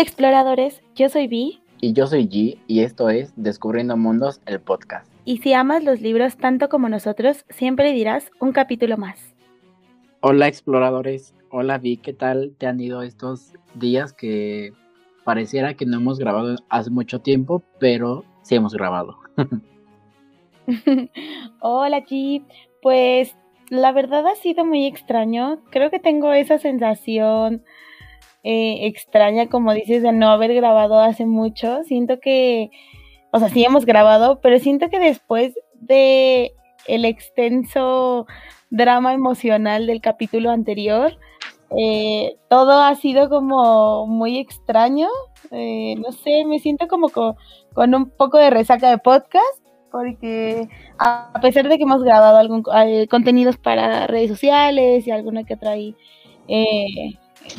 Hola exploradores, yo soy Vi. Y yo soy G y esto es Descubriendo Mundos, el podcast. Y si amas los libros tanto como nosotros, siempre dirás un capítulo más. Hola exploradores, hola Vi, ¿qué tal te han ido estos días que pareciera que no hemos grabado hace mucho tiempo, pero sí hemos grabado? hola G, pues la verdad ha sido muy extraño, creo que tengo esa sensación eh, extraña, como dices, de no haber grabado hace mucho. Siento que, o sea, sí hemos grabado, pero siento que después de el extenso drama emocional del capítulo anterior, eh, todo ha sido como muy extraño. Eh, no sé, me siento como con, un poco de resaca de podcast, porque a pesar de que hemos grabado algún contenidos para redes sociales y alguna que ahí,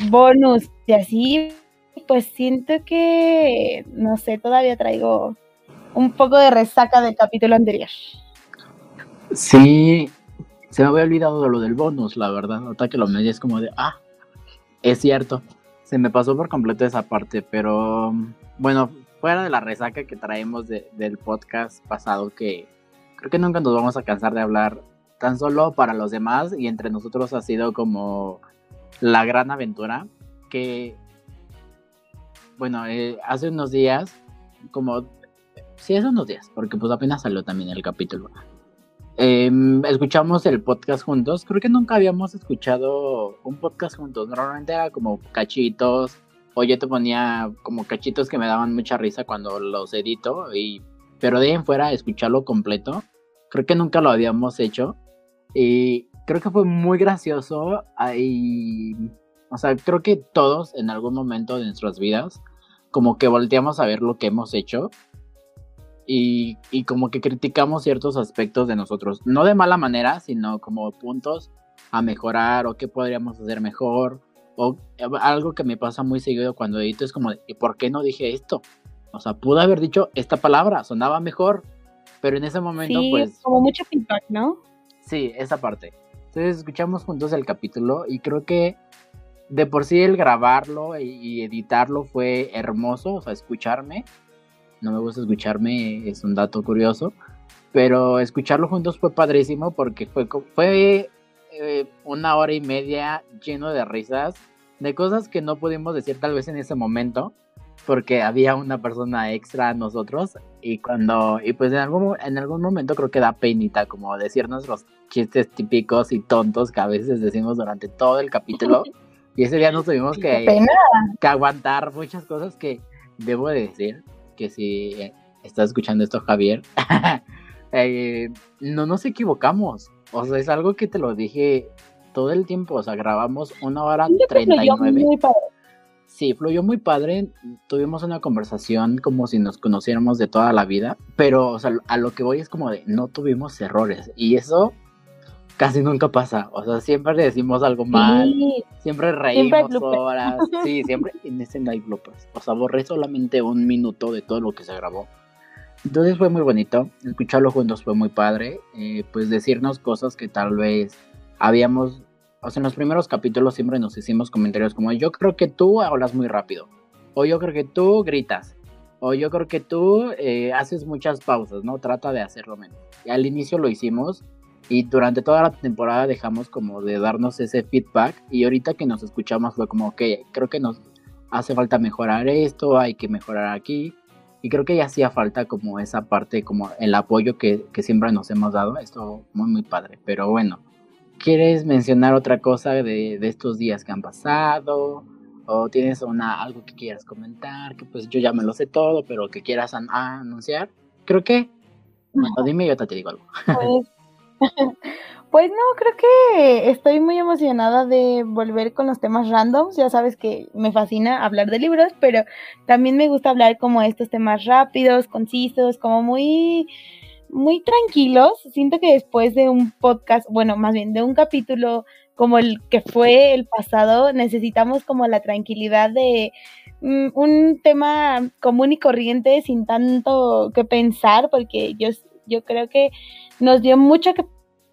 bonus y así, pues siento que, no sé, todavía traigo un poco de resaca del capítulo anterior. Sí, se me había olvidado de lo del bonus, la verdad. Nota que lo medio es como de, ah, es cierto. Se me pasó por completo esa parte, pero bueno, fuera de la resaca que traemos del podcast pasado, que creo que nunca nos vamos a cansar de hablar tan solo para los demás y entre nosotros ha sido como la gran aventura que, bueno, eh, hace unos días, como, sí, hace unos días, porque pues apenas salió también el capítulo. Em, escuchamos el podcast juntos. Creo que nunca habíamos escuchado un podcast juntos. Normalmente era como cachitos. O yo te ponía como cachitos que me daban mucha risa cuando los edito. Y, pero de ahí en fuera, escucharlo completo. Creo que nunca lo habíamos hecho. Y creo que fue muy gracioso. Y, o sea, creo que todos en algún momento de nuestras vidas, como que volteamos a ver lo que hemos hecho. Y, y como que criticamos ciertos aspectos de nosotros. No de mala manera, sino como puntos a mejorar o qué podríamos hacer mejor. O algo que me pasa muy seguido cuando edito es como, ¿y por qué no dije esto? O sea, pude haber dicho esta palabra, sonaba mejor, pero en ese momento sí, pues... Como mucho feedback, ¿no? Sí, esa parte. Entonces escuchamos juntos el capítulo y creo que de por sí el grabarlo y editarlo fue hermoso, o sea, escucharme. No me gusta escucharme, es un dato curioso, pero escucharlo juntos fue padrísimo porque fue, fue eh, una hora y media lleno de risas, de cosas que no pudimos decir tal vez en ese momento, porque había una persona extra a nosotros y cuando y pues en algún en algún momento creo que da penita como decir nuestros chistes típicos y tontos que a veces decimos durante todo el capítulo. Y ese día nos tuvimos que, que aguantar muchas cosas que debo de decir que si eh, estás escuchando esto Javier eh, no nos equivocamos. O sea es algo que te lo dije todo el tiempo. O sea grabamos una hora treinta y nueve Sí, fluyó muy padre. Tuvimos una conversación como si nos conociéramos de toda la vida. Pero, o sea, a lo que voy es como de no tuvimos errores. Y eso casi nunca pasa. O sea, siempre decimos algo mal. Siempre reímos horas. Sí, siempre en ese no hay bloopers. O sea, borré solamente un minuto de todo lo que se grabó. Entonces fue muy bonito. Escucharlo juntos fue muy padre. Eh, pues decirnos cosas que tal vez habíamos o sea, en los primeros capítulos siempre nos hicimos comentarios como yo creo que tú hablas muy rápido, o yo creo que tú gritas, o yo creo que tú eh, haces muchas pausas, ¿no? Trata de hacerlo menos. Y al inicio lo hicimos y durante toda la temporada dejamos como de darnos ese feedback y ahorita que nos escuchamos fue como, ok, creo que nos hace falta mejorar esto, hay que mejorar aquí. Y creo que ya hacía falta como esa parte, como el apoyo que, siempre nos hemos dado. Esto muy, muy padre. Pero bueno, ¿Quieres mencionar otra cosa de, estos días que han pasado? ¿O tienes una, algo que quieras comentar? Que pues yo ya me lo sé todo, pero que quieras anunciar. Creo que... Bueno, dime y yo te digo algo. Pues, pues no, creo que estoy muy emocionada de volver con los temas randoms. Ya sabes que me fascina hablar de libros, pero también me gusta hablar como estos temas rápidos, concisos, como muy muy tranquilos. Siento que después de un podcast, bueno, más bien de un capítulo como el que fue el pasado, necesitamos como la tranquilidad de mm, un tema común y corriente sin tanto que pensar, porque yo, yo creo que nos dio mucho que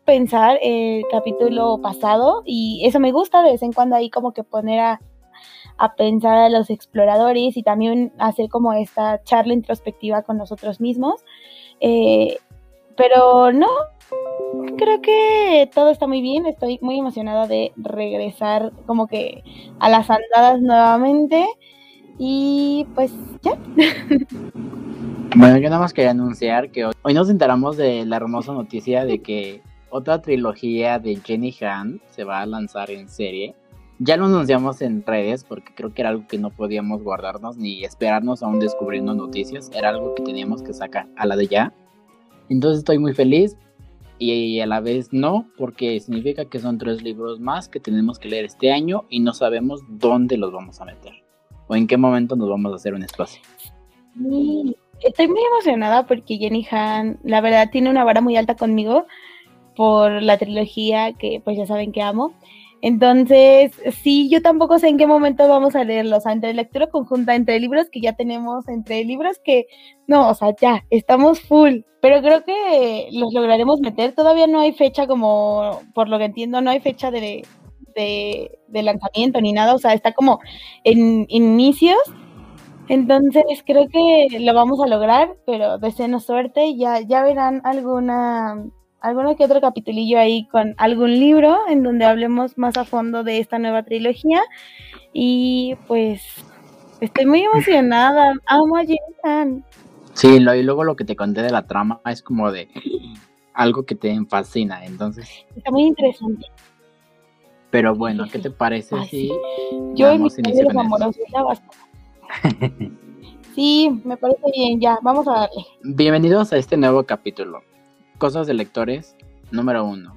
pensar el capítulo pasado y eso me gusta de vez en cuando ahí como que poner a, a pensar a los exploradores y también hacer como esta charla introspectiva con nosotros mismos. Eh, pero no, creo que todo está muy bien, estoy muy emocionada de regresar como que a las andadas nuevamente y pues ya. Bueno, yo nada más quería anunciar que hoy, nos enteramos de la hermosa noticia de que otra trilogía de Jenny Han se va a lanzar en serie. Ya lo anunciamos en redes porque creo que era algo que no podíamos guardarnos ni esperarnos aún descubriendo noticias. Era algo que teníamos que sacar a la de ya. Entonces estoy muy feliz y a la vez no, porque significa que son tres libros más que tenemos que leer este año y no sabemos dónde los vamos a meter o en qué momento nos vamos a hacer un espacio. Estoy muy emocionada porque Jenny Han, la verdad, tiene una vara muy alta conmigo por la trilogía que pues ya saben que amo. Entonces, sí, yo tampoco sé en qué momento vamos a leerlos, o sea, entre lectura conjunta, entre libros que ya tenemos, entre libros que, no, o sea, ya, estamos full, pero creo que los lograremos meter, todavía no hay fecha como, por lo que entiendo, no hay fecha de, de, lanzamiento ni nada, o sea, está como en inicios, entonces creo que lo vamos a lograr, pero deseenos suerte. Ya, ya verán alguna, alguno que otro capitulillo ahí con algún libro en donde hablemos más a fondo de esta nueva trilogía. Y pues estoy muy emocionada. Amo a Jason. Sí, lo, y luego lo que te conté de la trama es como de algo que te fascina, entonces. Está muy interesante. Pero bueno, ¿qué te parece si yo en basta. sí, me parece bien, ya, vamos a darle. Bienvenidos a este nuevo capítulo. Cosas de lectores, número uno.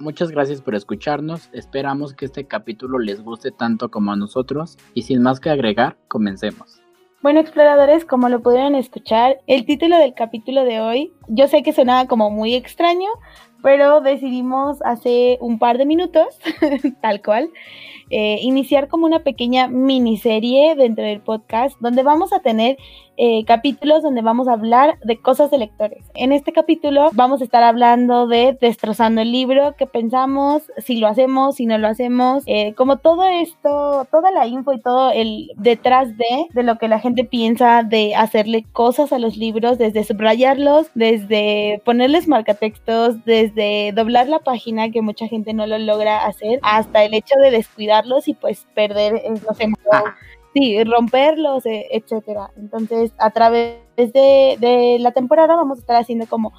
Muchas gracias por escucharnos, esperamos que este capítulo les guste tanto como a nosotros y sin más que agregar, comencemos. Bueno, exploradores, como lo pudieron escuchar, el título del capítulo de hoy, yo sé que sonaba como muy extraño, pero decidimos hace un par de minutos, tal cual, eh, iniciar como una pequeña miniserie dentro del podcast donde vamos a tener eh, capítulos donde vamos a hablar de cosas de lectores. En este capítulo vamos a estar hablando de destrozando el libro, qué pensamos, si lo hacemos, si no lo hacemos, eh, como todo esto, toda la info y todo el detrás de, de lo que la gente piensa de hacerle cosas a los libros, desde subrayarlos, desde ponerles marcatextos, desde doblar la página, que mucha gente no lo logra hacer, hasta el hecho de descuidarlos y pues perder, eh, no sé, sí, romperlos, e, etcétera. Entonces, a través de, de, la temporada vamos a estar haciendo como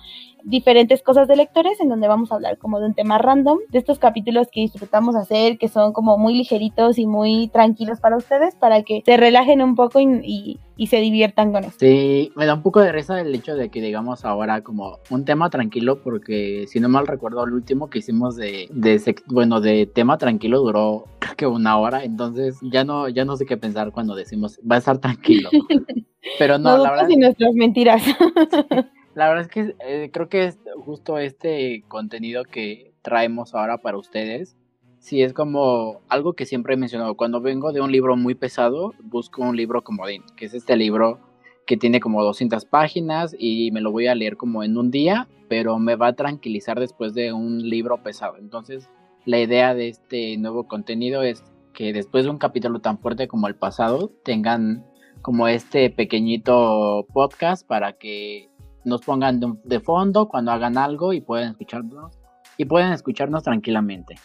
diferentes cosas de lectores en donde vamos a hablar como de un tema random, de estos capítulos que disfrutamos hacer, que son como muy ligeritos y muy tranquilos para ustedes, para que se relajen un poco y, y, se diviertan con esto. Sí, me da un poco de risa el hecho de que digamos ahora como un tema tranquilo, porque si no mal recuerdo el último que hicimos de, de bueno, de tema tranquilo duró creo que una hora, entonces ya no, ya no sé qué pensar cuando decimos va a estar tranquilo. Pero no, la verdad. y nuestras mentiras. La verdad es que eh, creo que es justo este contenido que traemos ahora para ustedes. Sí, es como algo que siempre he mencionado. Cuando vengo de un libro muy pesado, busco un libro comodín, que es este libro que tiene como 200 páginas y me lo voy a leer como en un día, pero me va a tranquilizar después de un libro pesado. Entonces, la idea de este nuevo contenido es que después de un capítulo tan fuerte como el pasado, tengan como este pequeñito podcast para que nos pongan de, fondo cuando hagan algo y pueden escucharnos y pueden escucharnos tranquilamente.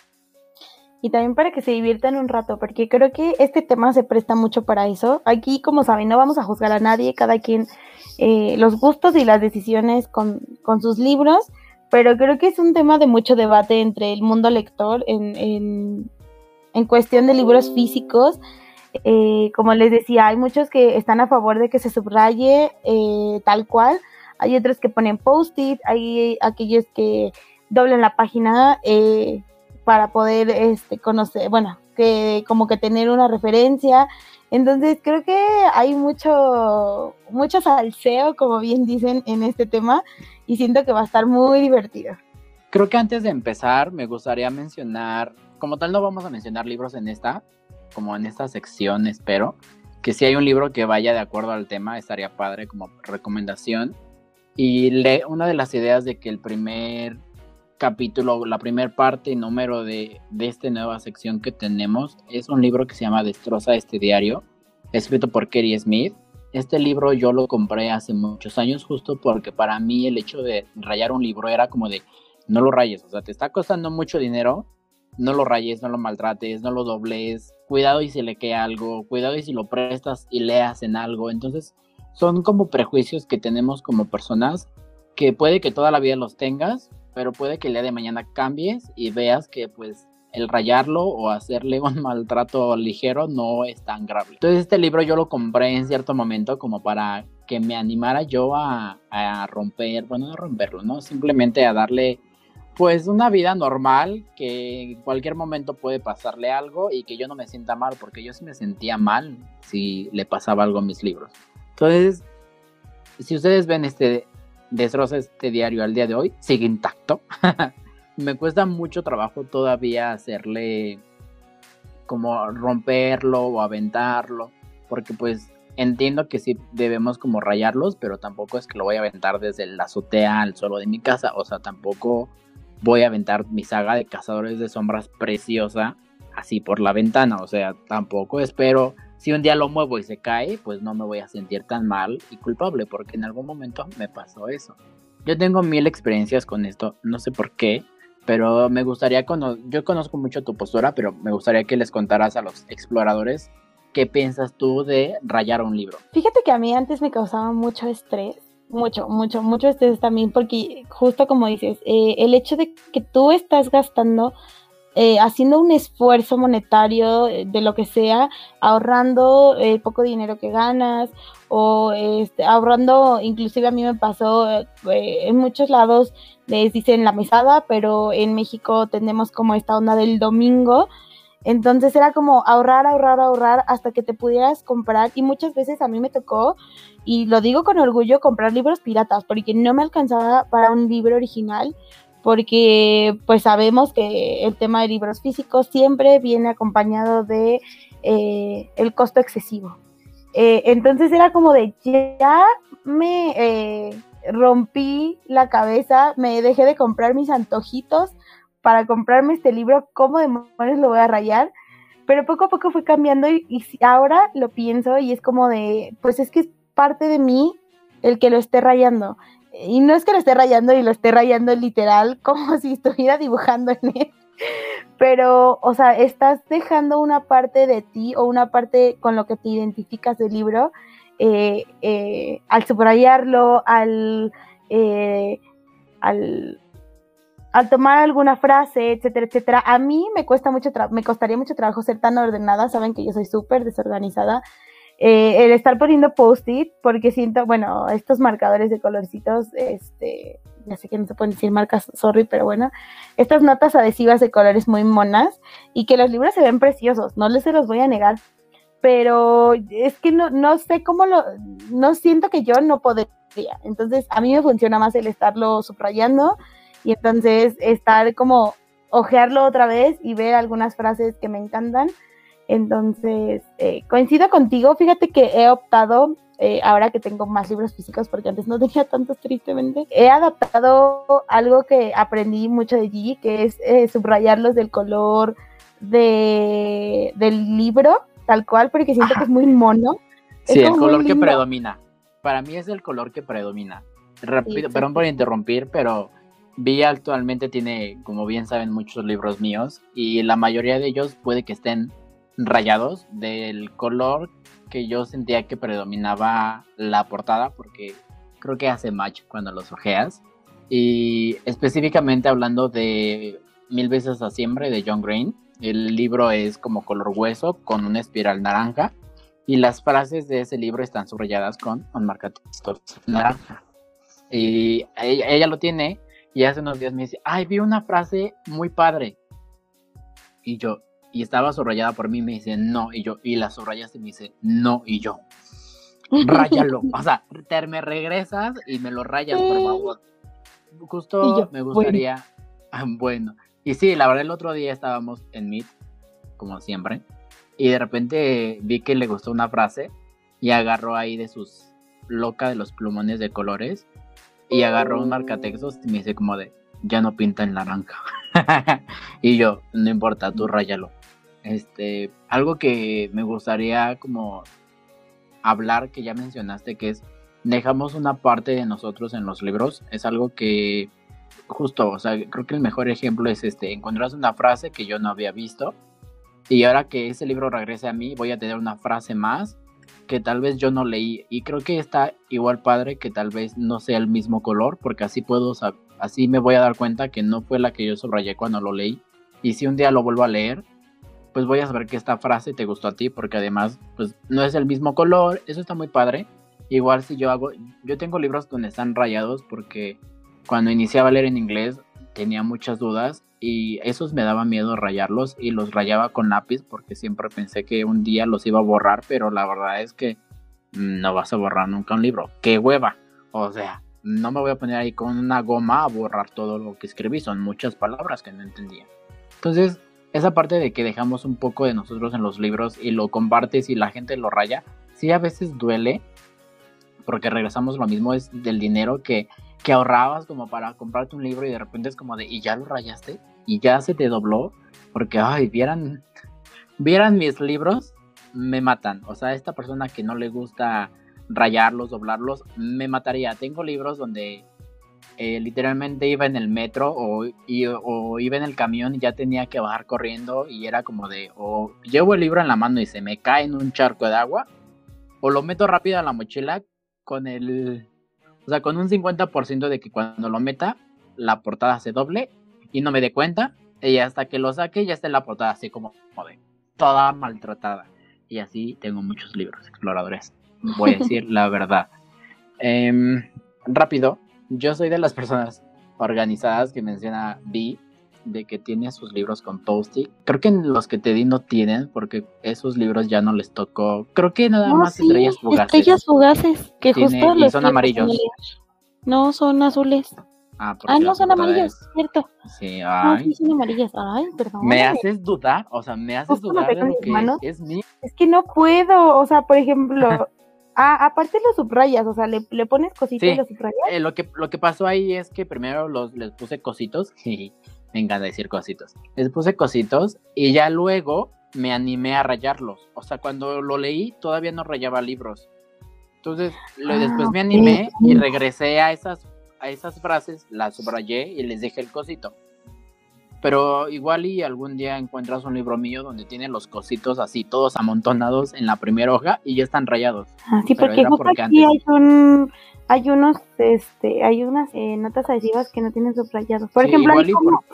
Y también para que se diviertan un rato, porque creo que este tema se presta mucho para eso. Aquí, como saben, no vamos a juzgar a nadie, cada quien eh, los gustos y las decisiones con, con, sus libros, pero creo que es un tema de mucho debate entre el mundo lector en, en, en cuestión de libros físicos. Eh, como les decía, hay muchos que están a favor de que se subraye eh, tal cual, hay otros que ponen post-it, hay aquellos que doblan la página eh, para poder este, conocer, bueno, que como que tener una referencia. Entonces creo que hay mucho, mucho salseo, como bien dicen, en este tema y siento que va a estar muy divertido. Creo que antes de empezar me gustaría mencionar, como tal no vamos a mencionar libros en esta, como en esta sección espero, que si hay un libro que vaya de acuerdo al tema estaría padre como recomendación y le, una de las ideas de que el primer capítulo, la primera parte y número de, de esta nueva sección que tenemos es un libro que se llama Destroza este diario, escrito por Kerry Smith. Este libro yo lo compré hace muchos años justo porque para mí el hecho de rayar un libro era como de no lo rayes, o sea, te está costando mucho dinero, no lo rayes, no lo maltrates, no lo dobles, cuidado y si le queda algo, cuidado y si lo prestas y leas en algo. Entonces, son como prejuicios que tenemos como personas que puede que toda la vida los tengas, pero puede que el día de mañana cambies y veas que pues el rayarlo o hacerle un maltrato ligero no es tan grave. Entonces este libro yo lo compré en cierto momento como para que me animara yo a, romper, bueno, no romperlo, ¿no? Simplemente a darle pues una vida normal que en cualquier momento puede pasarle algo y que yo no me sienta mal, porque yo sí me sentía mal si le pasaba algo a mis libros. Entonces, si ustedes ven este destroza este diario al día de hoy, sigue intacto. me cuesta mucho trabajo todavía hacerle como romperlo o aventarlo, porque pues entiendo que sí debemos como rayarlos, pero tampoco es que lo voy a aventar desde la azotea al suelo de mi casa, o sea, tampoco voy a aventar mi saga de cazadores de sombras preciosa así por la ventana. O sea, tampoco espero. Si un día lo muevo y se cae, pues no me voy a sentir tan mal y culpable, porque en algún momento me pasó eso. Yo tengo mil experiencias con esto, no sé por qué, pero me gustaría, conocer, yo conozco mucho tu postura, pero me gustaría que les contaras a los exploradores qué piensas tú de rayar un libro. Fíjate que a mí antes me causaba mucho estrés mucho, mucho, mucho estrés también, porque justo como dices, eh, el hecho de que tú estás gastando, eh, haciendo un esfuerzo monetario eh, de lo que sea, ahorrando el poco dinero que ganas o este, ahorrando, inclusive a mí me pasó, en muchos lados les dicen la mesada, pero en México tenemos como esta onda del domingo. Entonces era como ahorrar, ahorrar, ahorrar hasta que te pudieras comprar. Y muchas veces a mí me tocó y lo digo con orgullo, comprar libros piratas, porque no me alcanzaba para un libro original, porque pues sabemos que el tema de libros físicos siempre viene acompañado de eh, el costo excesivo. Eh, entonces era como de ya me eh, rompí la cabeza, me dejé de comprar mis antojitos para comprarme este libro, ¿cómo demonios lo voy a rayar? Pero poco a poco fue cambiando y, y ahora lo pienso y es como de, pues es que parte de mí el que lo esté rayando. Y no es que lo esté rayando y lo esté rayando literal, como si estuviera dibujando en él. Pero, o sea, estás dejando una parte de ti o una parte con lo que te identificas del libro eh, eh, al subrayarlo, al, eh, al, al, tomar alguna frase, etcétera, etcétera. A mí me cuesta mucho, me costaría mucho trabajo ser tan ordenada. Saben que yo soy súper desorganizada. Eh, el estar poniendo post-it, porque siento, bueno, estos marcadores de colorcitos, este, ya sé que no se pueden decir marcas, sorry, pero bueno, estas notas adhesivas de colores muy monas y que los libros se ven preciosos, no les se los voy a negar, pero es que no, no sé cómo lo, no siento que yo no podría, entonces a mí me funciona más el estarlo subrayando y entonces estar como ojearlo otra vez y ver algunas frases que me encantan entonces, eh, coincido contigo, fíjate que he optado, eh, ahora que tengo más libros físicos, porque antes no tenía tantos tristemente, he adaptado algo que aprendí mucho de Gigi, que es eh, subrayarlos del color de, del libro, tal cual, porque siento que es muy mono. Sí, el color que predomina. Para mí es el color que predomina. Rápido, perdón por interrumpir, pero Vi actualmente tiene, como bien saben, muchos libros míos y la mayoría de ellos puede que estén rayados del color que yo sentía que predominaba la portada porque creo que hace match cuando los ojeas. Y específicamente hablando de Mil veces a siempre de John Green el libro es como color hueso con una espiral naranja y las frases de ese libro están subrayadas con un marcatextos naranja. Y ella, ella lo tiene y hace unos días me dice ay vi una frase muy padre y yo y estaba subrayada por mí, me dice no, y yo, y la subrayaste y me dice no, y yo, ráyalo, o sea, te me regresas y me lo rayas, por favor. Justo me gustaría, bueno. y sí, la verdad el otro día estábamos en Meet, como siempre, y de repente vi que le gustó una frase y agarró ahí de sus loca de los plumones de colores y agarró un marcatextos y me dice como de ya no pinta en naranja. y yo, no importa, tú rayalo. Este, algo que me gustaría como hablar, que ya mencionaste, que es dejamos una parte de nosotros en los libros. Es algo que justo, o sea, creo que el mejor ejemplo es este, encontraste una frase que yo no había visto y ahora que ese libro regrese a mí voy a tener una frase más que tal vez yo no leí y creo que está igual padre que tal vez no sea el mismo color porque así puedo así me voy a dar cuenta que no fue la que yo subrayé cuando lo leí y si un día lo vuelvo a leer pues voy a saber que esta frase te gustó a ti porque además pues no es el mismo color eso está muy padre igual si yo hago yo tengo libros donde están rayados porque cuando iniciaba a leer en inglés tenía muchas dudas y esos me daba miedo rayarlos y los rayaba con lápiz porque siempre pensé que un día los iba a borrar, pero la verdad es que no vas a borrar nunca un libro. ¡Qué hueva! O sea, no me voy a poner ahí con una goma a borrar todo lo que escribí, son muchas palabras que no entendía. Entonces, esa parte de que dejamos un poco de nosotros en los libros y lo compartes y la gente lo raya, sí a veces duele, porque regresamos lo mismo, es del dinero que que ahorrabas como para comprarte un libro y de repente es como de, y ya lo rayaste, y ya se te dobló, porque, ay, vieran, vieran mis libros, me matan. O sea, esta persona que no le gusta rayarlos, doblarlos, me mataría. Tengo libros donde eh, literalmente iba en el metro o, o, iba en el camión y ya tenía que bajar corriendo y era como de, o llevo el libro en la mano y se me cae en un charco de agua, o lo meto rápido a la mochila con el o sea, con un 50% de que cuando lo meta, la portada se doble y no me dé cuenta. Y hasta que lo saque, ya está en la portada así como de toda maltratada. Y así tengo muchos libros exploradores. Voy a decir la verdad. Em, rápido, yo soy de las personas organizadas que menciona Vi de que tiene sus libros con Toasty. Creo que los que te di no tienen, porque esos libros ya no les tocó. Creo que nada más estrellas fugaces. Estrellas fugaces, que justo y son amarillos. No, son azules. Ah, ah no, son amarillos, cierto. Sí, ay. sí, son amarillas. Ay, perdón. Me haces dudar, o sea, me haces dudar de lo que es mío. Es que no puedo, o sea, por ejemplo, Ah, aparte los subrayas, o sea, le, pones cositos y los subrayas. Eh, lo, que, lo que pasó ahí es que primero los, les puse cositos y me encanta decir cositos. Les puse cositos y ya luego me animé a rayarlos. O sea, cuando lo leí todavía no rayaba libros. Entonces, lo, después me ah, animé y regresé a esas, a esas frases, las subrayé y les dejé el cosito. Pero igual y algún día encuentras un libro mío donde tiene los cositos así, todos amontonados en la primera hoja y ya están rayados. Ah, sí, porque, aquí hay un, hay unos, este, hay unas eh, notas adhesivas que no tienen subrayados. Por ejemplo,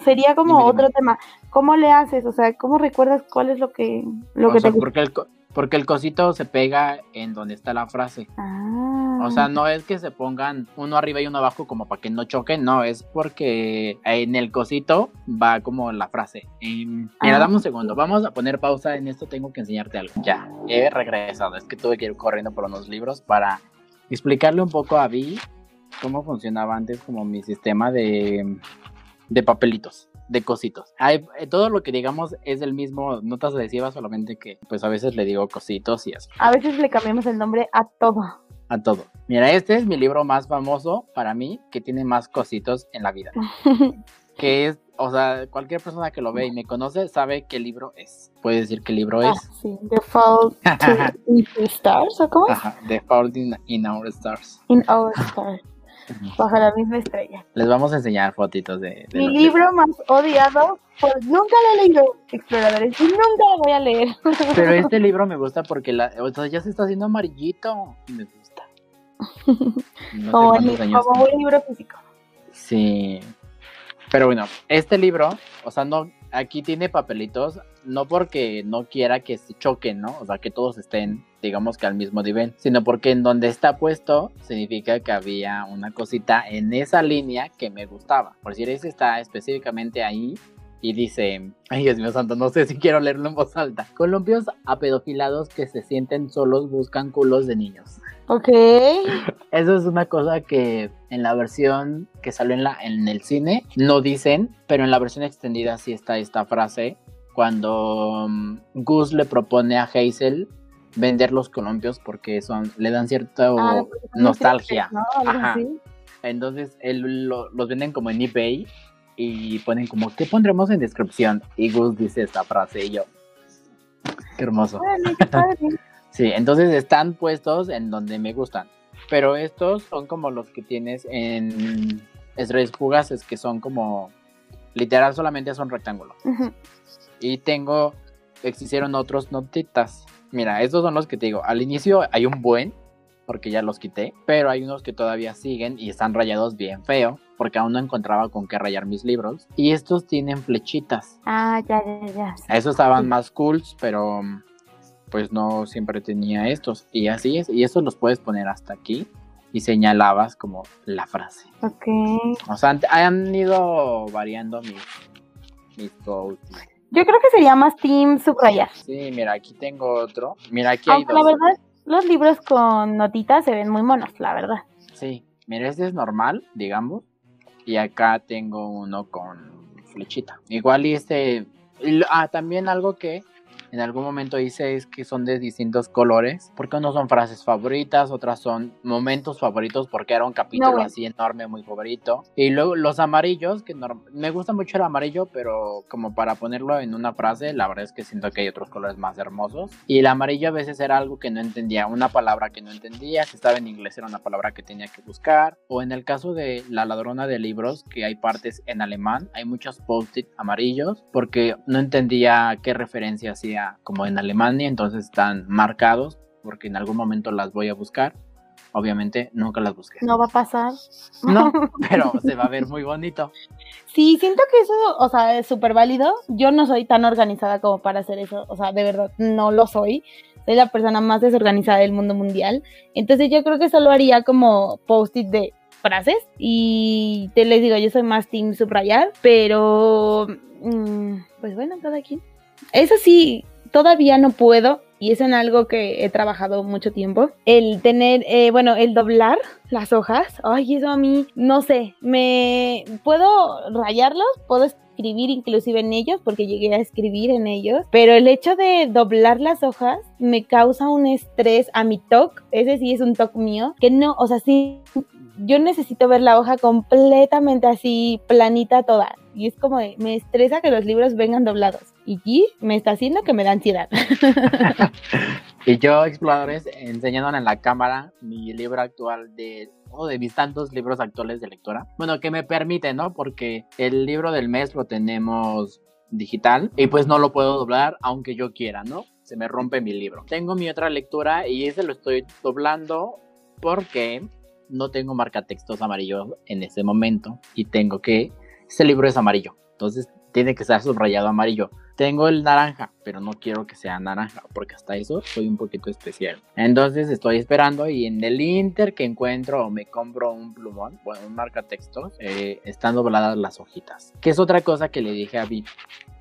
sería como otro tema. ¿Cómo le haces? O sea, ¿cómo recuerdas cuál es lo que, lo que te porque el, porque el cosito se pega en donde está la frase. Ah. O sea, no es que se pongan uno arriba y uno abajo como para que no choquen, no, es porque en el cosito va como la frase. mira, ah. dame un segundo, vamos a poner pausa en esto, tengo que enseñarte algo. Ya, he regresado, es que tuve que ir corriendo por unos libros para explicarle un poco a Vi cómo funcionaba antes como mi sistema de, de papelitos, de cositos. Hay, eh, todo lo que digamos es el mismo, notas adhesivas, solamente que pues a veces le digo cositos y así. A veces le cambiamos el nombre a todo. A todo. Mira, este es mi libro más famoso para mí, que tiene más cositos en la vida. que es, o sea, cualquier persona que lo ve y me conoce sabe qué libro es. Puede decir qué libro ah, es. Sí, The Fault in Stars, ¿o cómo? Ajá, The Fault in, Our Stars. In Our Stars. Bajo la misma estrella. Les vamos a enseñar fotitos de. Mi libro más odiado, pues nunca lo he leído, Exploradores, y nunca lo voy a leer. Pero este libro me gusta porque la, o sea, ya se está haciendo amarillito. Me gusta. como, como un libro físico. Sí, pero bueno, este libro, o sea, no, aquí tiene papelitos, no porque no quiera que se choquen, ¿no? O sea, que todos estén, digamos que al mismo nivel, sino porque en donde está puesto significa que había una cosita en esa línea que me gustaba. Por si ese está específicamente ahí, y dice, ay Dios mío santo, no sé si quiero leerlo en voz alta. Colombios apedofilados que se sienten solos buscan culos de niños. Ok. Eso es una cosa que en la versión que salió en, la, en el cine no dicen, pero en la versión extendida sí está esta frase cuando um, Gus le propone a Hazel vender los colombios porque son le dan cierta ah, nostalgia. Entonces él los venden como en eBay y ponen como, ¿qué pondremos en descripción? Y Gus dice esta frase y yo, qué hermoso. sí, entonces están puestos en donde me gustan, pero estos son como los que tienes en estrellas fugaces, que son como, literal solamente son rectángulos. Y tengo, existieron otros notitas. Mira, estos son los que te digo, al inicio hay un buen, porque ya los quité, pero hay unos que todavía siguen y están rayados bien feo, porque aún no encontraba con qué rayar mis libros. Y estos tienen flechitas. Ah, ya, ya, ya. Esos estaban más cools, pero pues no siempre tenía estos. Y así es, y estos los puedes poner hasta aquí y señalabas como la frase. Ok. O sea, han, ido variando mis, mis Yo creo que sería más team subrayar. Sí, mira, aquí tengo otro. Mira, aquí hay dos. La verdad, los libros con notitas se ven muy monos, la verdad. Sí, mira, este es normal, digamos. Y acá tengo uno con flechita. Igual y este... Ah, también algo que en algún momento hice es que son de distintos colores, porque unos son frases favoritas, otras son momentos favoritos, porque era un capítulo así enorme, muy favorito. Y luego los amarillos, que me gusta mucho el amarillo, pero como para ponerlo en una frase, la verdad es que siento que hay otros colores más hermosos. Y el amarillo a veces era algo que no entendía, una palabra que no entendía, si estaba en inglés era una palabra que tenía que buscar. O en el caso de la ladrona de libros, que hay partes en alemán, hay muchos post-it amarillos, porque no entendía qué referencia hacía como en Alemania, entonces están marcados porque en algún momento las voy a buscar. Obviamente nunca las busqué. No va a pasar. No, pero se va a ver muy bonito. Sí, siento que eso, o sea, es súper válido. Yo no soy tan organizada como para hacer eso. O sea, de verdad, no lo soy. Soy la persona más desorganizada del mundo mundial. Entonces yo creo que solo haría como post-it de frases. Y te les digo, yo soy más team subrayar. Pero, mm, pues bueno, cada quien. Eso sí, todavía no puedo, y es en algo que he trabajado mucho tiempo, el tener, eh, bueno, el doblar las hojas, ay, eso a mí, no sé, me puedo rayarlos, puedo escribir inclusive en ellos, porque llegué a escribir en ellos, pero el hecho de doblar las hojas me causa un estrés a mi TOC, ese sí es un TOC mío, que no, o sea, sí, yo necesito ver la hoja completamente así, planita toda, y es como, me estresa que los libros vengan doblados y me está haciendo que me da ansiedad. y yo, exploradores, enseñándole en la cámara mi libro actual de uno de mis tantos libros actuales de lectura. Bueno, que me permite, ¿no? Porque el libro del mes lo tenemos digital y pues no lo puedo doblar aunque yo quiera, ¿no? Se me rompe mi libro. Tengo mi otra lectura y ese lo estoy doblando porque no tengo marcatextos amarillos en ese momento y tengo que... Este libro es amarillo, entonces tiene que estar subrayado amarillo. Tengo el naranja, pero no quiero que sea naranja, porque hasta eso soy un poquito especial. Entonces estoy esperando y en el Inter que encuentro o me compro un plumón, bueno, un marca textos, eh, están dobladas las hojitas. Que es otra cosa que le dije a Vi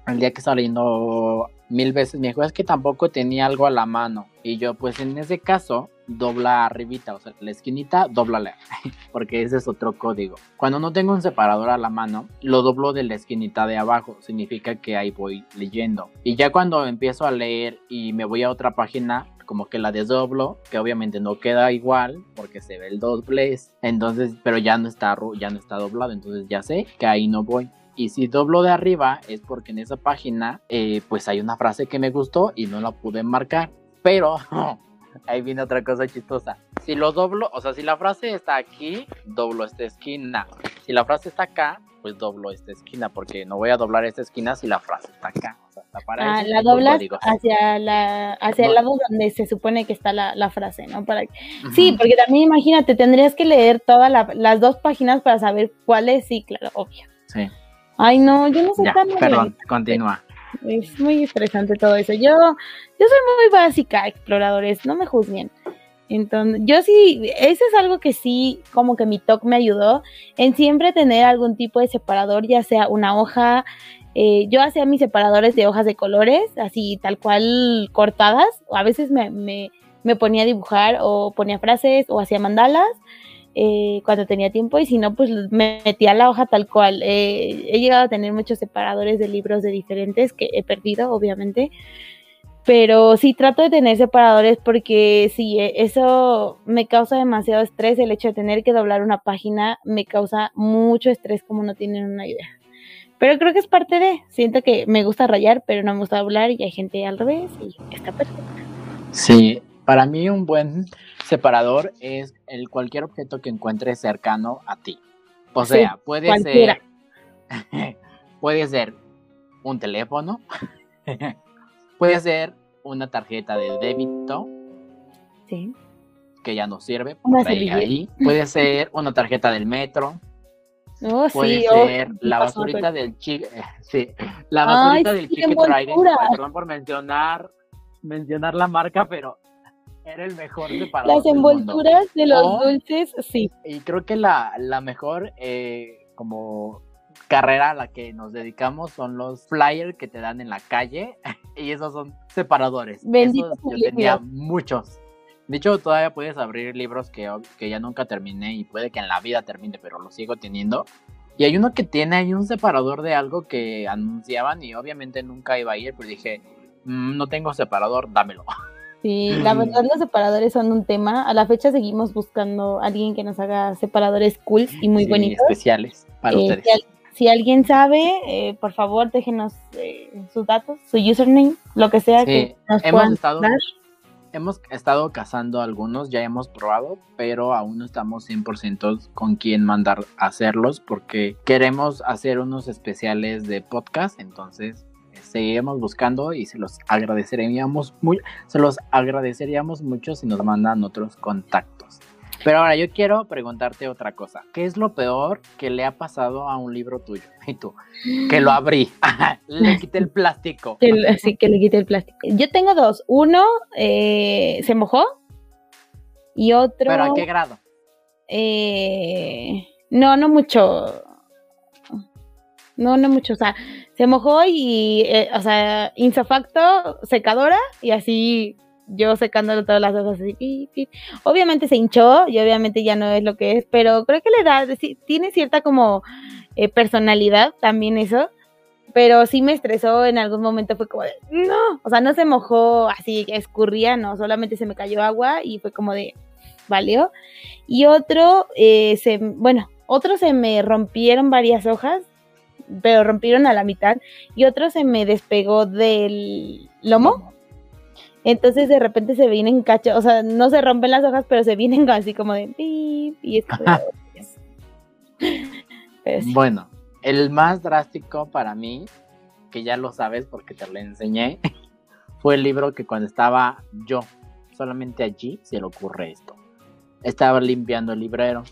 el día que estaba leyendo mil veces, me dijo, es que tampoco tenía algo a la mano. Y yo, pues en ese caso, dobla arribita, o sea, la esquinita, doblale, porque ese es otro código. Cuando no tengo un separador a la mano, lo doblo de la esquinita de abajo, significa que ahí voy leyendo. Y ya cuando empiezo a leer y me voy a otra página, como que la desdoblo, que obviamente no queda igual porque se ve el doblez, entonces, pero ya no está ya no está doblado, entonces ya sé que ahí no voy. Y si doblo de arriba es porque en esa página eh, pues hay una frase que me gustó y no la pude marcar. Pero ahí viene otra cosa chistosa. Si lo doblo, o sea, si la frase está aquí, doblo esta esquina. Si la frase está acá, pues doblo esta esquina, porque no voy a doblar esta esquina si la frase está acá. O sea, está para ah, la doblas hacia, la, hacia el lado donde se supone que está la, frase, ¿no? Para Sí, porque también imagínate, tendrías que leer todas las dos páginas para saber cuál es, sí, claro, obvio. Sí. Ay, no, yo no sé tan Perdón, continúa. Es muy estresante todo eso. Yo, yo soy muy básica, exploradores, no me juzguen. Entonces, yo sí, eso es algo que sí, como que mi talk me ayudó en siempre tener algún tipo de separador, ya sea una hoja. Eh, yo hacía mis separadores de hojas de colores, así tal cual cortadas. O a veces me, me, me ponía a dibujar o ponía frases o hacía mandalas. Eh, cuando tenía tiempo y si no, pues me metía la hoja tal cual. Eh, he llegado a tener muchos separadores de libros de diferentes que he perdido, obviamente. Pero sí trato de tener separadores porque sí, e, eso me causa demasiado estrés. El hecho de tener que doblar una página me causa mucho estrés como no tienen una idea. Pero creo que es parte de, siento que me gusta rayar, pero no me gusta hablar y hay gente al revés y está perfecto. Sí, para mí un buen separador es el cualquier objeto que encuentres cercano a ti. O sea, puede ser puede ser un teléfono, puede ser una tarjeta de débito, sí. que ya no sirve, ahí. Puede ser una tarjeta del metro. Oh, puede sí, ser la basurita del chico, sí, la basurita del Chicken Perdón por mencionar, mencionar la marca, pero era el mejor separador. Las envolturas de los dulces, sí. Y creo que la, la mejor, eh, como carrera a la que nos dedicamos son los flyers que te dan en la calle y esos son separadores. Bendito yo tenía muchos. De hecho, todavía puedes abrir libros que, que ya nunca terminé y puede que en la vida termine, pero lo sigo teniendo. Y hay uno que tiene ahí un separador de algo que anunciaban y obviamente nunca iba a ir, pero dije, mm, no tengo separador, dámelo. Sí, la verdad los separadores son un tema. A la fecha seguimos buscando a alguien que nos haga separadores cool y muy bonitos. Especiales para eh, ustedes si alguien sabe, eh, por favor déjenos eh, sus datos, su username, lo que sea que nos hemos puedan estado, dar. Hemos estado cazando algunos, ya hemos probado, pero aún no estamos 100% con quién mandar a hacerlos porque queremos hacer unos especiales de podcast, entonces seguiremos buscando y se los agradeceríamos muy, se los agradeceríamos mucho si nos mandan otros contactos. Pero ahora yo quiero preguntarte otra cosa. ¿Qué es lo peor que le ha pasado a un libro tuyo? Y tú, que lo abrí, le quité el plástico. Sí, que le quité el plástico. Yo tengo dos. Uno eh, se mojó y otro... ¿Pero a qué grado? Eh, no, no mucho. No, no mucho. O sea, se mojó y, eh, o sea, insofacto, secadora y así yo secándolo todas las hojas así. Obviamente se hinchó y obviamente ya no es lo que es, pero creo que le da, tiene cierta como eh, personalidad también eso. Pero sí me estresó en algún momento, fue como de, no, o sea, no se mojó así, escurría, no, solamente se me cayó agua y fue como de, valió. Y otro, eh, se, bueno, otro se me rompieron varias hojas, pero rompieron a la mitad, y otro se me despegó del lomo. Entonces de repente se vienen cachos, o sea, no se rompen las hojas, pero se vienen así como de y es Bueno, el más drástico para mí, que ya lo sabes porque te lo enseñé, fue el libro que cuando estaba yo, solamente allí se le ocurre esto. Estaba limpiando el librero,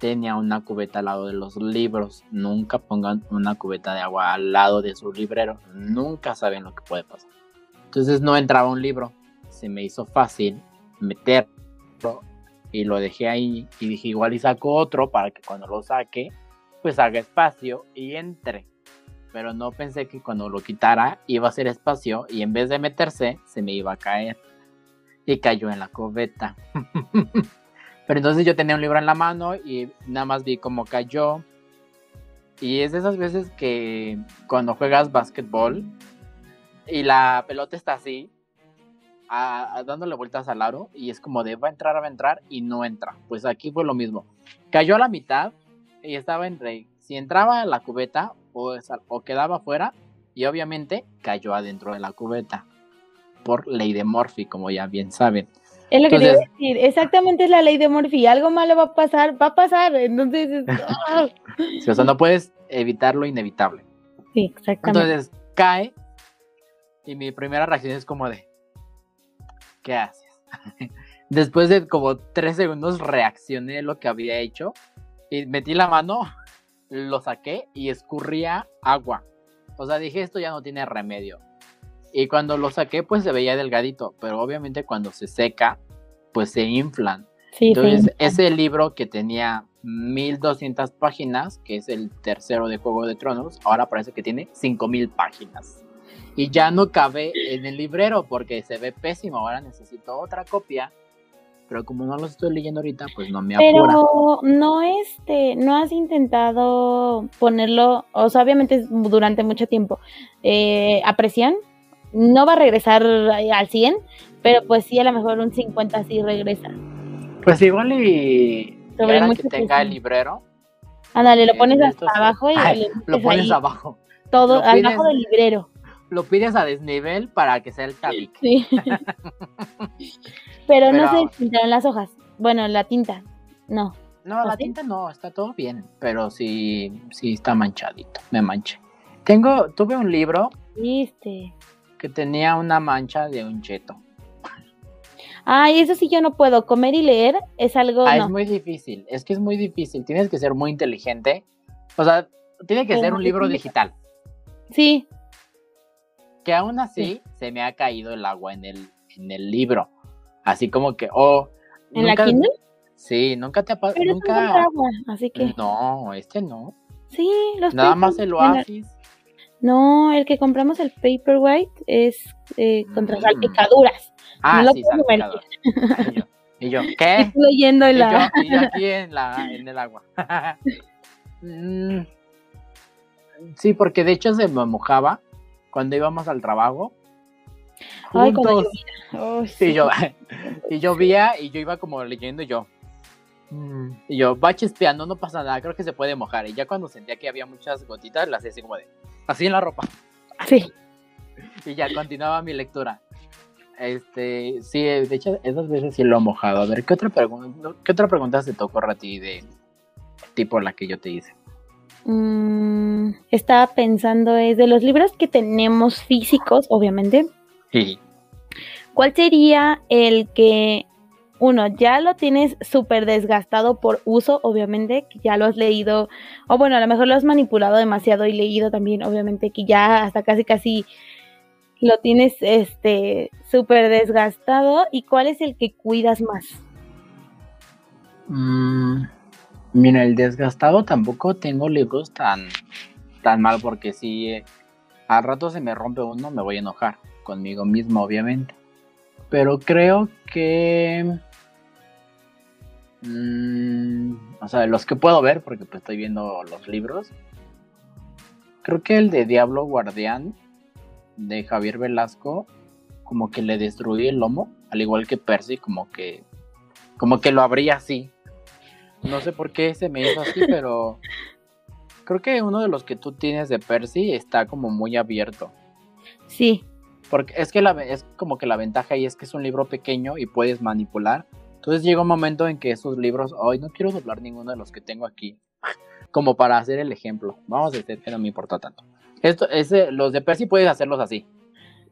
tenía una cubeta al lado de los libros. Nunca pongan una cubeta de agua al lado de su librero. Nunca saben lo que puede pasar. Entonces no entraba un libro. Se me hizo fácil meterlo y lo dejé ahí y dije igual y saco otro para que cuando lo saque pues haga espacio y entre. Pero no pensé que cuando lo quitara iba a hacer espacio y en vez de meterse se me iba a caer. Y cayó en la cubeta. Pero entonces yo tenía un libro en la mano y nada más vi cómo cayó. Y es de esas veces que cuando juegas básquetbol y la pelota está así, dándole vueltas al aro, y es como de va a entrar, va a entrar, y no entra. Pues aquí fue lo mismo. Cayó a la mitad y estaba entre si entraba en la cubeta o, quedaba fuera, y obviamente cayó adentro de la cubeta, por ley de Morphy, como ya bien saben. Es lo que te iba a decir, exactamente es la ley de Morphy, algo malo va a pasar, va a pasar, entonces... ¡ah! o sea, no puedes evitar lo inevitable. Sí, exactamente. Entonces cae y mi primera reacción es como de, ¿qué haces? Después de como tres segundos reaccioné lo que había hecho y metí la mano, lo saqué y escurría agua. O sea, dije, esto ya no tiene remedio. Y cuando lo saqué, pues se veía delgadito, pero obviamente cuando se seca, pues se inflan. Entonces, ese libro que tenía 1200 páginas, que es el tercero de Juego de Tronos, ahora parece que tiene 5000 páginas y ya no cabe en el librero porque se ve pésimo. Ahora necesito otra copia. Pero como no lo estoy leyendo ahorita, pues no me apura. Pero no este, no has intentado ponerlo, o sea, obviamente durante mucho tiempo, eh, a presión. No va a regresar al 100, pero pues sí, a lo mejor un 50 sí regresa. Pues igual y, Sobre que tenga el librero, Ándale, lo Eh, pones hasta estos- abajo y Ay, lo pones ahí abajo. todo, pides- abajo del librero. Lo pides a desnivel para que sea el tabique. Sí. Pero, no Pero- se pintaron las hojas. Bueno, la tinta. No. No, la ¿Ah, sí? tinta no, está todo bien, pero sí, sí está manchadito, me manché. Tengo, tuve un libro Viste. Que tenía una mancha de un cheto. Ay, eso sí yo no puedo. Comer y leer es algo. Ah, no. es muy difícil, es que es muy difícil, tienes que ser muy inteligente. O sea, tiene que ser un libro digital, Sí. que aún así se me ha caído el agua en el, en el libro. Así como que, oh, ¿En la Kindle? Sí, nunca te ha pasado, nunca. agua, así que. No, este no. Sí, los Nada más el oasis. No, el que compramos el Paperwhite es eh, contra Mm. salpicaduras. Ah, lo sí. Y yo, y yo, ¿qué? Estoy leyendo Y en la. y yo aquí en, la, en el agua. Mm, sí, porque de hecho se me mojaba cuando íbamos al trabajo. Ay, juntos. Oh, Y sí. yo, y llovía y yo iba como leyendo y yo. mm, Y yo, va chispeando, no pasa nada, creo que se puede mojar. Y ya cuando sentía que había muchas gotitas, las hacía así como de, así en la ropa. Sí. Y ya continuaba mi lectura. Este, sí, de hecho, esas veces sí lo he mojado. A ver, ¿qué otra, pregunta ¿qué otra pregunta se te ocurre a ti de tipo la que yo te hice? Mm, estaba pensando, es de los libros que tenemos físicos, obviamente. Sí. ¿Cuál sería el que, uno, ya lo tienes súper desgastado por uso, obviamente, que ya lo has leído, o bueno, a lo mejor lo has manipulado demasiado y leído también, obviamente, que ya hasta casi casi lo tienes este súper desgastado? ¿Y cuál es el que cuidas más? Mm, mira, el desgastado tampoco tengo libros tan, tan mal porque si eh, al rato se me rompe uno me voy a enojar conmigo mismo, obviamente. Pero creo que... mm, o sea, los que puedo ver, porque pues estoy viendo los libros. Creo que el de Diablo Guardián de Javier Velasco como que le destruí el lomo, al igual que Percy, como que como que lo abría así. No sé por qué se me hizo así, pero creo que uno de los que tú tienes de Percy está como muy abierto. Sí, Porque es que la, es como que la ventaja ahí es que es un libro pequeño y puedes manipular. Entonces llega un momento en que esos libros, ay, no quiero doblar ninguno de los que tengo aquí. Como para hacer el ejemplo. Vamos a decir que no me importa tanto. Esto, ese, los de Percy puedes hacerlos así.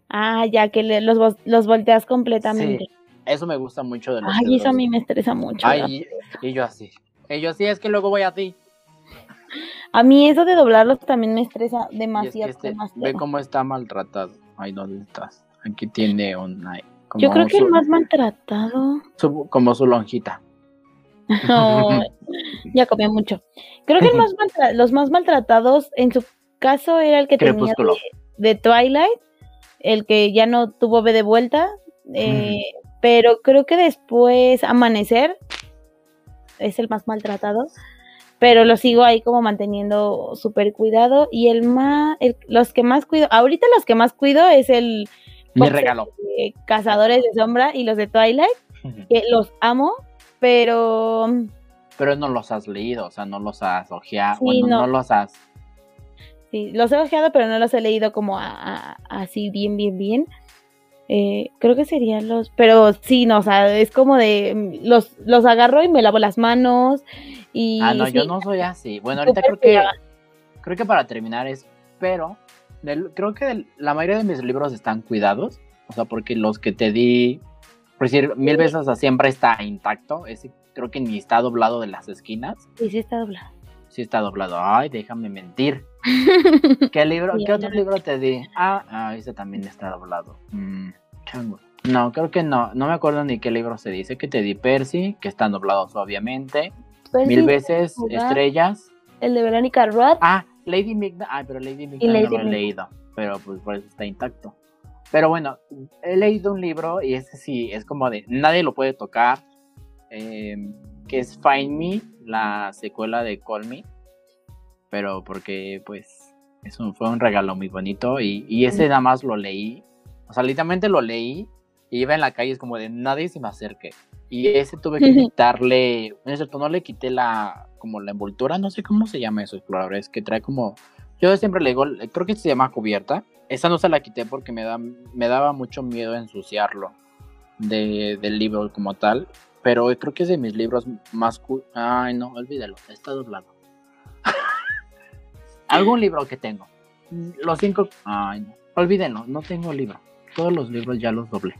ah, ya que le- los, los volteas completamente. Sí, eso me gusta mucho de los Ay, eso a mí me estresa mucho. Ay, y, y yo así. Y yo así, es que luego voy así. A mí eso de doblarlos también me estresa Y es que demasiado. este, ve demasiado. cómo está maltratado. Ay, ¿dónde estás? Aquí tiene un... como Yo creo que su, el más maltratado. su- como su lonjita. No, ya comía mucho. Creo que el más maltra- los más maltratados en su caso era el que tenía de, de Twilight, el que ya no tuvo B de vuelta, eh, pero creo que después Amanecer es el más maltratado, pero lo sigo ahí como manteniendo súper cuidado y el más, el- los que más cuido, ahorita los que más cuido es el Me regaló. de Cazadores de Sombra y los de Twilight, que los amo, pero Pero no los has leído, o sea, no los has ojeado. Sí, bueno, no. no. los has... Sí, los he ojeado, pero no los he leído como a- a- así bien, bien, bien. Eh, creo que serían los, pero sí, no, o sea, es como de mm, los, los agarro y me lavo las manos y Ah, no, yo no soy así. Bueno, ahorita creo que... Creo que para terminar es... Pero... del- creo que del- la mayoría de mis libros están cuidados. O sea, porque los que te di... Por decir, mil Sí. veces sea, siempre está intacto. Ese creo que ni está doblado de las esquinas. sí, sí está doblado. Sí está doblado. Ay, déjame mentir. ¿Qué libro, Sí, qué otro no. libro te di? Ah, ah, ese también está doblado. Mm, chango. No, creo que no. No me acuerdo ni qué libro se dice. Que te di Percy, que están doblados obviamente. Mil veces jugar. estrellas. El de Verónica Roth, Ah, Lady Midnight. Ay, pero Lady Lady no lo he leído. Pero pues por eso está intacto. Pero bueno, he leído un libro y ese sí es como de nadie lo puede tocar. eh, que es Find Me, la secuela de Call Me. Pero porque pues es un- fue un regalo muy bonito y, y ese nada más lo leí. O sea, literalmente lo leí y iba en la calle, es como de nadie se me acerque. Y ese tuve que quitarle, en cierto, no le quité la, como la envoltura, no sé cómo se llama eso, exploradores, que trae como, yo siempre le digo, creo que se llama cubierta. Esa no se la quité porque me, da, me daba mucho miedo ensuciarlo de, del libro como tal. Pero creo que es de mis libros más... Ay, no, olvídalo, está doblado. Algún libro que tengo. Los cinco... Ay, no, olvídenlo, no tengo libro. Todos los libros ya los doblé.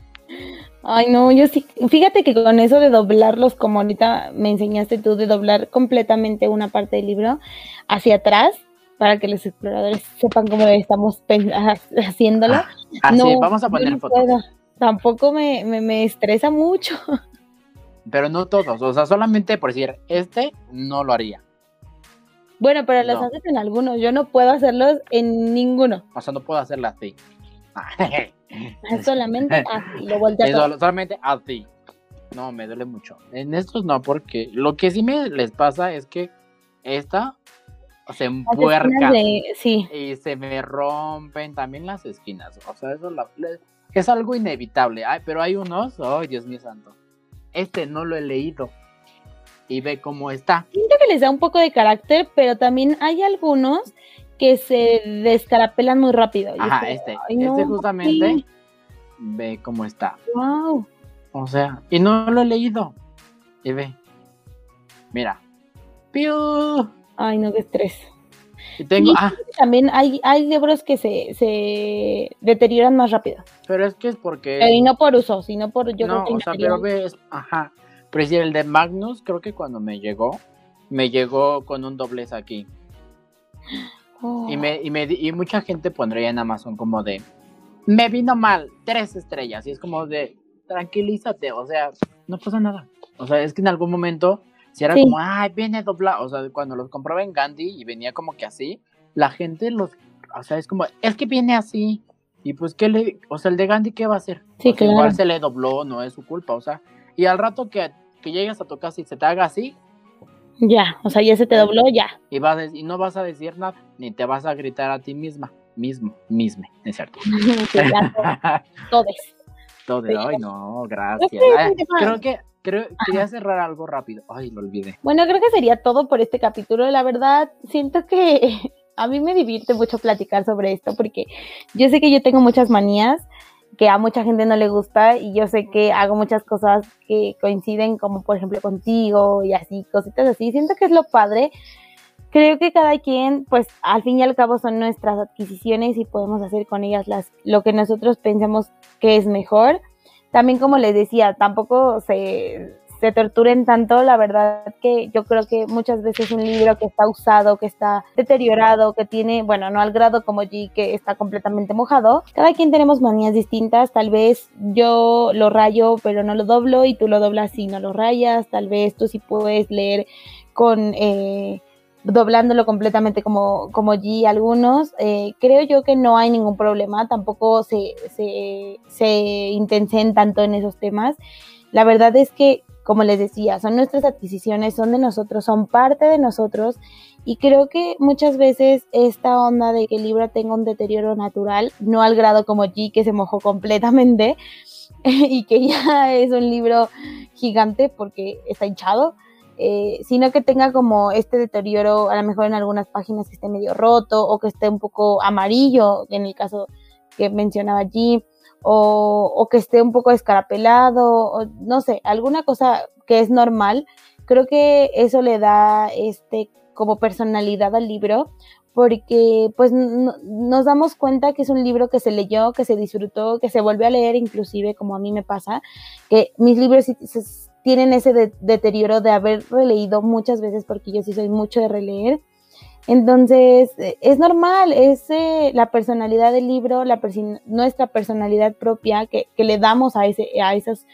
Ay, no, yo sí. Fíjate que con eso de doblarlos, como ahorita me enseñaste tú, de doblar completamente una parte del libro hacia atrás, para que los exploradores sepan cómo estamos haciéndolo. Ah, así, no, vamos a poner fotos. Tampoco me, me, estresa mucho. Pero no todos, o sea, solamente por decir, este no lo haría. Bueno, pero los haces en algunos, yo no puedo hacerlos en ninguno. O sea, no puedo hacerla así. solamente así, lo volteo. Solamente así. No, me duele mucho. En estos no, porque lo que sí me les pasa es que esta se empuerca sí. y se me rompen también las esquinas. O sea, eso es algo inevitable. Ay, pero hay unos, ay, Dios mío santo. Este no lo he leído. Y ve cómo está. Siento que les da un poco de carácter, pero también hay algunos que se descarapelan muy rápido. Ajá, este. este justamente ve cómo está. Wow. O sea, y no lo he leído. Y ve. Mira. ¡Piu! Ay, no, qué estrés. Y tengo, ah. También hay, hay libros que se, se deterioran más rápido. Pero es que es porque. y no por uso, sino por. Yo no, o sea, pero ves, ajá. Pero si el de Magnus, creo que cuando me llegó, me llegó con un doblez aquí. Y, me, y, me, y mucha gente pondría en Amazon como de. Me vino mal, tres estrellas. Y es como de. Tranquilízate, o sea, no pasa nada. O sea, es que en algún momento si era como, ay, viene doblado. O sea, cuando los compraba en Gandhi y venía como que así, la gente los. O sea, es como, es que viene así. Y pues, ¿qué le. O sea, el de Gandhi, ¿qué va a hacer? Sí, claro. Igual se le dobló, no es su culpa. O sea, y al rato que, que llegas a tu casa y se te haga así. Ya, o sea, ya se te dobló, ya. Y, vas y no vas a decir nada, ni te vas a gritar a ti misma. Mismo, mismo, es cierto. Todes. Todes, ay, no, gracias. creo que Creo, quería cerrar algo rápido. Ay, lo olvidé. Bueno, creo que sería todo por este capítulo. La verdad, siento que a mí me divierte mucho platicar sobre esto porque yo sé que yo tengo muchas manías que a mucha gente no le gusta y yo sé que hago muchas cosas que coinciden como por ejemplo contigo y así, cositas así. Siento que es lo padre. Creo que cada quien, pues al fin y al cabo son nuestras adquisiciones y podemos hacer con ellas las, lo que nosotros pensamos que es mejor también como les decía, tampoco se, se torturen tanto, la verdad que yo creo que muchas veces un libro que está usado, que está deteriorado, que tiene, bueno, no al grado como G, que está completamente mojado, cada quien tenemos manías distintas, tal vez yo lo rayo pero no lo doblo y tú lo doblas y no lo rayas, tal vez tú sí puedes leer con... Eh, doblándolo completamente como, como G algunos, eh, creo yo que no hay ningún problema, tampoco se, se, se intensen tanto en esos temas. La verdad es que, como les decía, son nuestras adquisiciones, son de nosotros, son parte de nosotros. Y creo que muchas veces esta onda de que el libro tenga un deterioro natural, no al grado como G que se mojó completamente y que ya es un libro gigante porque está hinchado, eh, sino que tenga como este deterioro, a lo mejor en algunas páginas que esté medio roto o que esté un poco amarillo, en el caso que mencionaba allí, o, o que esté un poco escarapelado, o no sé, alguna cosa que es normal. Creo que eso le da este como personalidad al libro, porque pues nos damos cuenta que es un libro que se leyó, que se disfrutó, que se volvió a leer, inclusive como a mí me pasa, que mis libros tienen ese deterioro de haber releído muchas veces, porque yo sí soy mucho de releer. Entonces, es normal, es eh, la personalidad del libro, la nuestra personalidad propia que, que, le damos a, ese, a, esas,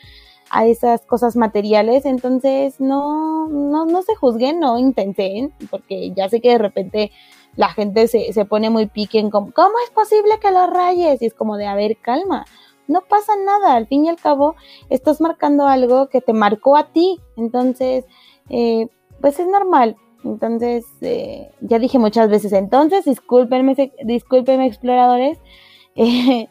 a esas cosas materiales. Entonces, no, no, no se juzguen, no intenten, porque ya sé que de repente la gente se, se pone muy pique en como, ¿cómo es posible que lo rayes? Y es como de, a ver, calma no pasa nada, al fin y al cabo estás marcando algo que te marcó a ti, entonces, eh, pues es normal. Entonces, eh, ya dije muchas veces, entonces, discúlpenme, discúlpenme exploradores,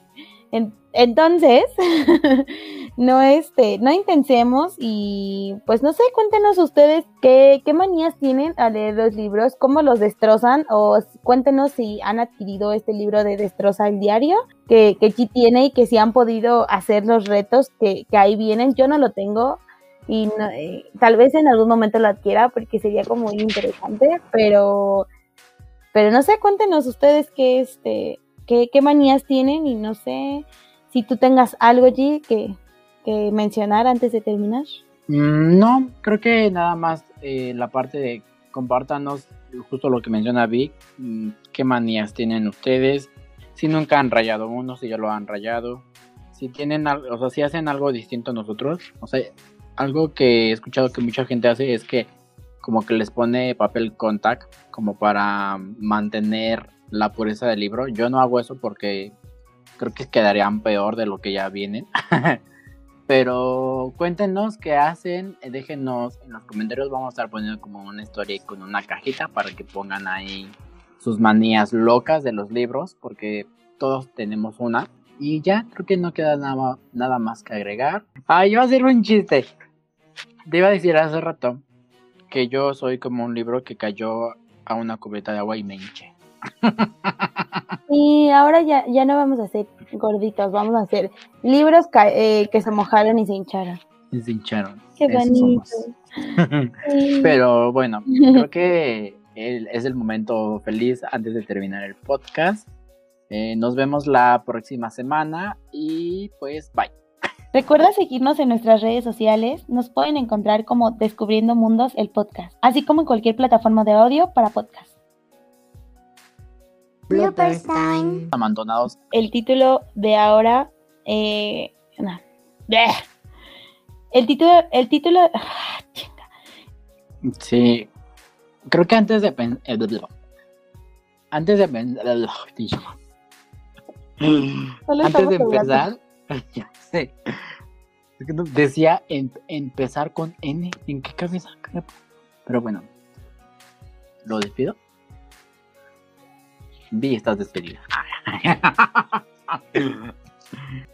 entonces, no este, no intensemos y pues no sé, cuéntenos ustedes qué, qué manías tienen al leer los libros, cómo los destrozan o cuéntenos si han adquirido este libro de Destroza el Diario que, que tiene y que si han podido hacer los retos que, que ahí vienen. Yo no lo tengo, y eh, tal vez en algún momento lo adquiera porque sería como muy interesante, pero pero no sé, cuéntenos ustedes qué este qué, qué manías tienen y no sé si tú tengas algo allí que, que mencionar antes de terminar. Mm, no, creo que nada más eh, la parte de compártanos justo lo que menciona Vic, mm, qué manías tienen ustedes, si nunca han rayado uno, si ya lo han rayado, si tienen, o sea, si hacen algo distinto a nosotros, o sea, algo que he escuchado que mucha gente hace es que como que les pone papel contact como para mantener la pureza del libro. Yo no hago eso porque creo que quedarían peor de lo que ya vienen. Pero cuéntenos qué hacen, déjenos en los comentarios, vamos a estar poniendo como una historia con una cajita para que pongan ahí sus manías locas de los libros, porque todos tenemos una. Y ya, creo que no queda nada, nada más que agregar. Ah, iba a hacer un chiste. Te iba a decir hace rato que yo soy como un libro que cayó a una cubeta de agua y me hinché. Y ahora ya, ya no vamos a hacer gorditos, vamos a hacer libros eh, que se mojaron y se hincharon. Y se hincharon. Qué bonito. Pero bueno, creo que es el momento feliz antes de terminar el podcast. Eh, nos vemos la próxima semana y pues bye. Recuerda seguirnos en nuestras redes sociales. Nos pueden encontrar como Descubriendo Mundos el podcast, así como en cualquier plataforma de audio para podcast. Bloopers time. Abandonados. El título de ahora. Eh, no. El título. El título. Ah, sí. Creo que antes de. Eh, antes de. Antes de empezar. Ya sé. Decía empezar con N. ¿En qué cabeza? Pero bueno. ¿Lo despido? Vi, estás despedida.